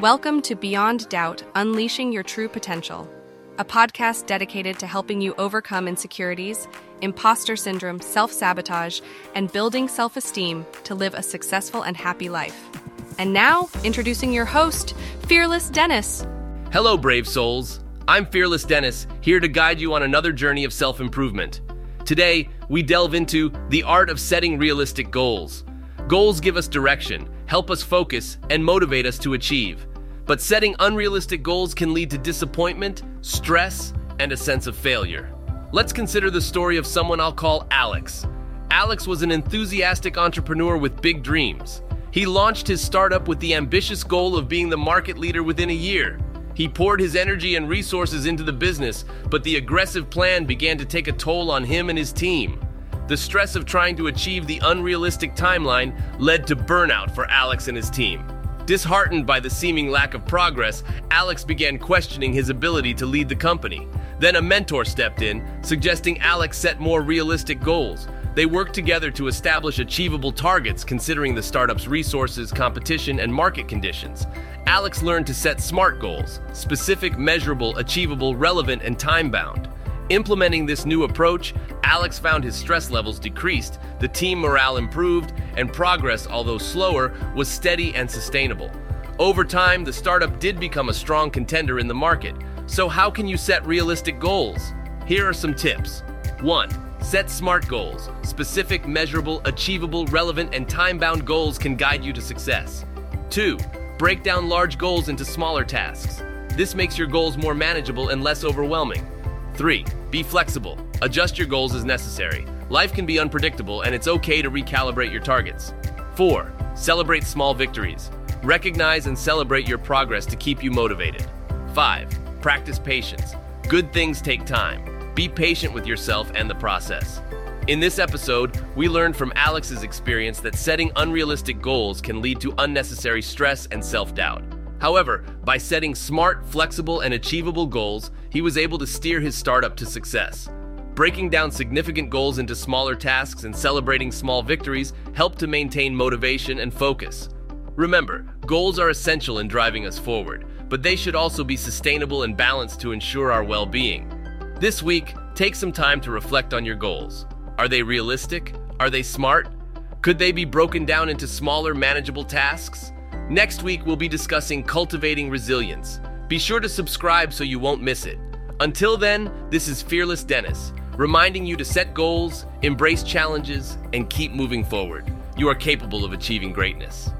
Welcome to Beyond Doubt Unleashing Your True Potential, a podcast dedicated to helping you overcome insecurities, imposter syndrome, self sabotage, and building self esteem to live a successful and happy life. And now, introducing your host, Fearless Dennis. Hello, brave souls. I'm Fearless Dennis, here to guide you on another journey of self improvement. Today, we delve into the art of setting realistic goals. Goals give us direction, help us focus, and motivate us to achieve. But setting unrealistic goals can lead to disappointment, stress, and a sense of failure. Let's consider the story of someone I'll call Alex. Alex was an enthusiastic entrepreneur with big dreams. He launched his startup with the ambitious goal of being the market leader within a year. He poured his energy and resources into the business, but the aggressive plan began to take a toll on him and his team. The stress of trying to achieve the unrealistic timeline led to burnout for Alex and his team. Disheartened by the seeming lack of progress, Alex began questioning his ability to lead the company. Then a mentor stepped in, suggesting Alex set more realistic goals. They worked together to establish achievable targets considering the startup's resources, competition, and market conditions. Alex learned to set SMART goals specific, measurable, achievable, relevant, and time bound. Implementing this new approach, Alex found his stress levels decreased, the team morale improved, and progress, although slower, was steady and sustainable. Over time, the startup did become a strong contender in the market. So, how can you set realistic goals? Here are some tips. 1. Set SMART goals. Specific, measurable, achievable, relevant, and time bound goals can guide you to success. 2. Break down large goals into smaller tasks. This makes your goals more manageable and less overwhelming. 3. Be flexible. Adjust your goals as necessary. Life can be unpredictable, and it's okay to recalibrate your targets. 4. Celebrate small victories. Recognize and celebrate your progress to keep you motivated. 5. Practice patience. Good things take time. Be patient with yourself and the process. In this episode, we learned from Alex's experience that setting unrealistic goals can lead to unnecessary stress and self doubt. However, by setting smart, flexible, and achievable goals, he was able to steer his startup to success. Breaking down significant goals into smaller tasks and celebrating small victories helped to maintain motivation and focus. Remember, goals are essential in driving us forward, but they should also be sustainable and balanced to ensure our well being. This week, take some time to reflect on your goals. Are they realistic? Are they smart? Could they be broken down into smaller, manageable tasks? Next week, we'll be discussing cultivating resilience. Be sure to subscribe so you won't miss it. Until then, this is Fearless Dennis, reminding you to set goals, embrace challenges, and keep moving forward. You are capable of achieving greatness.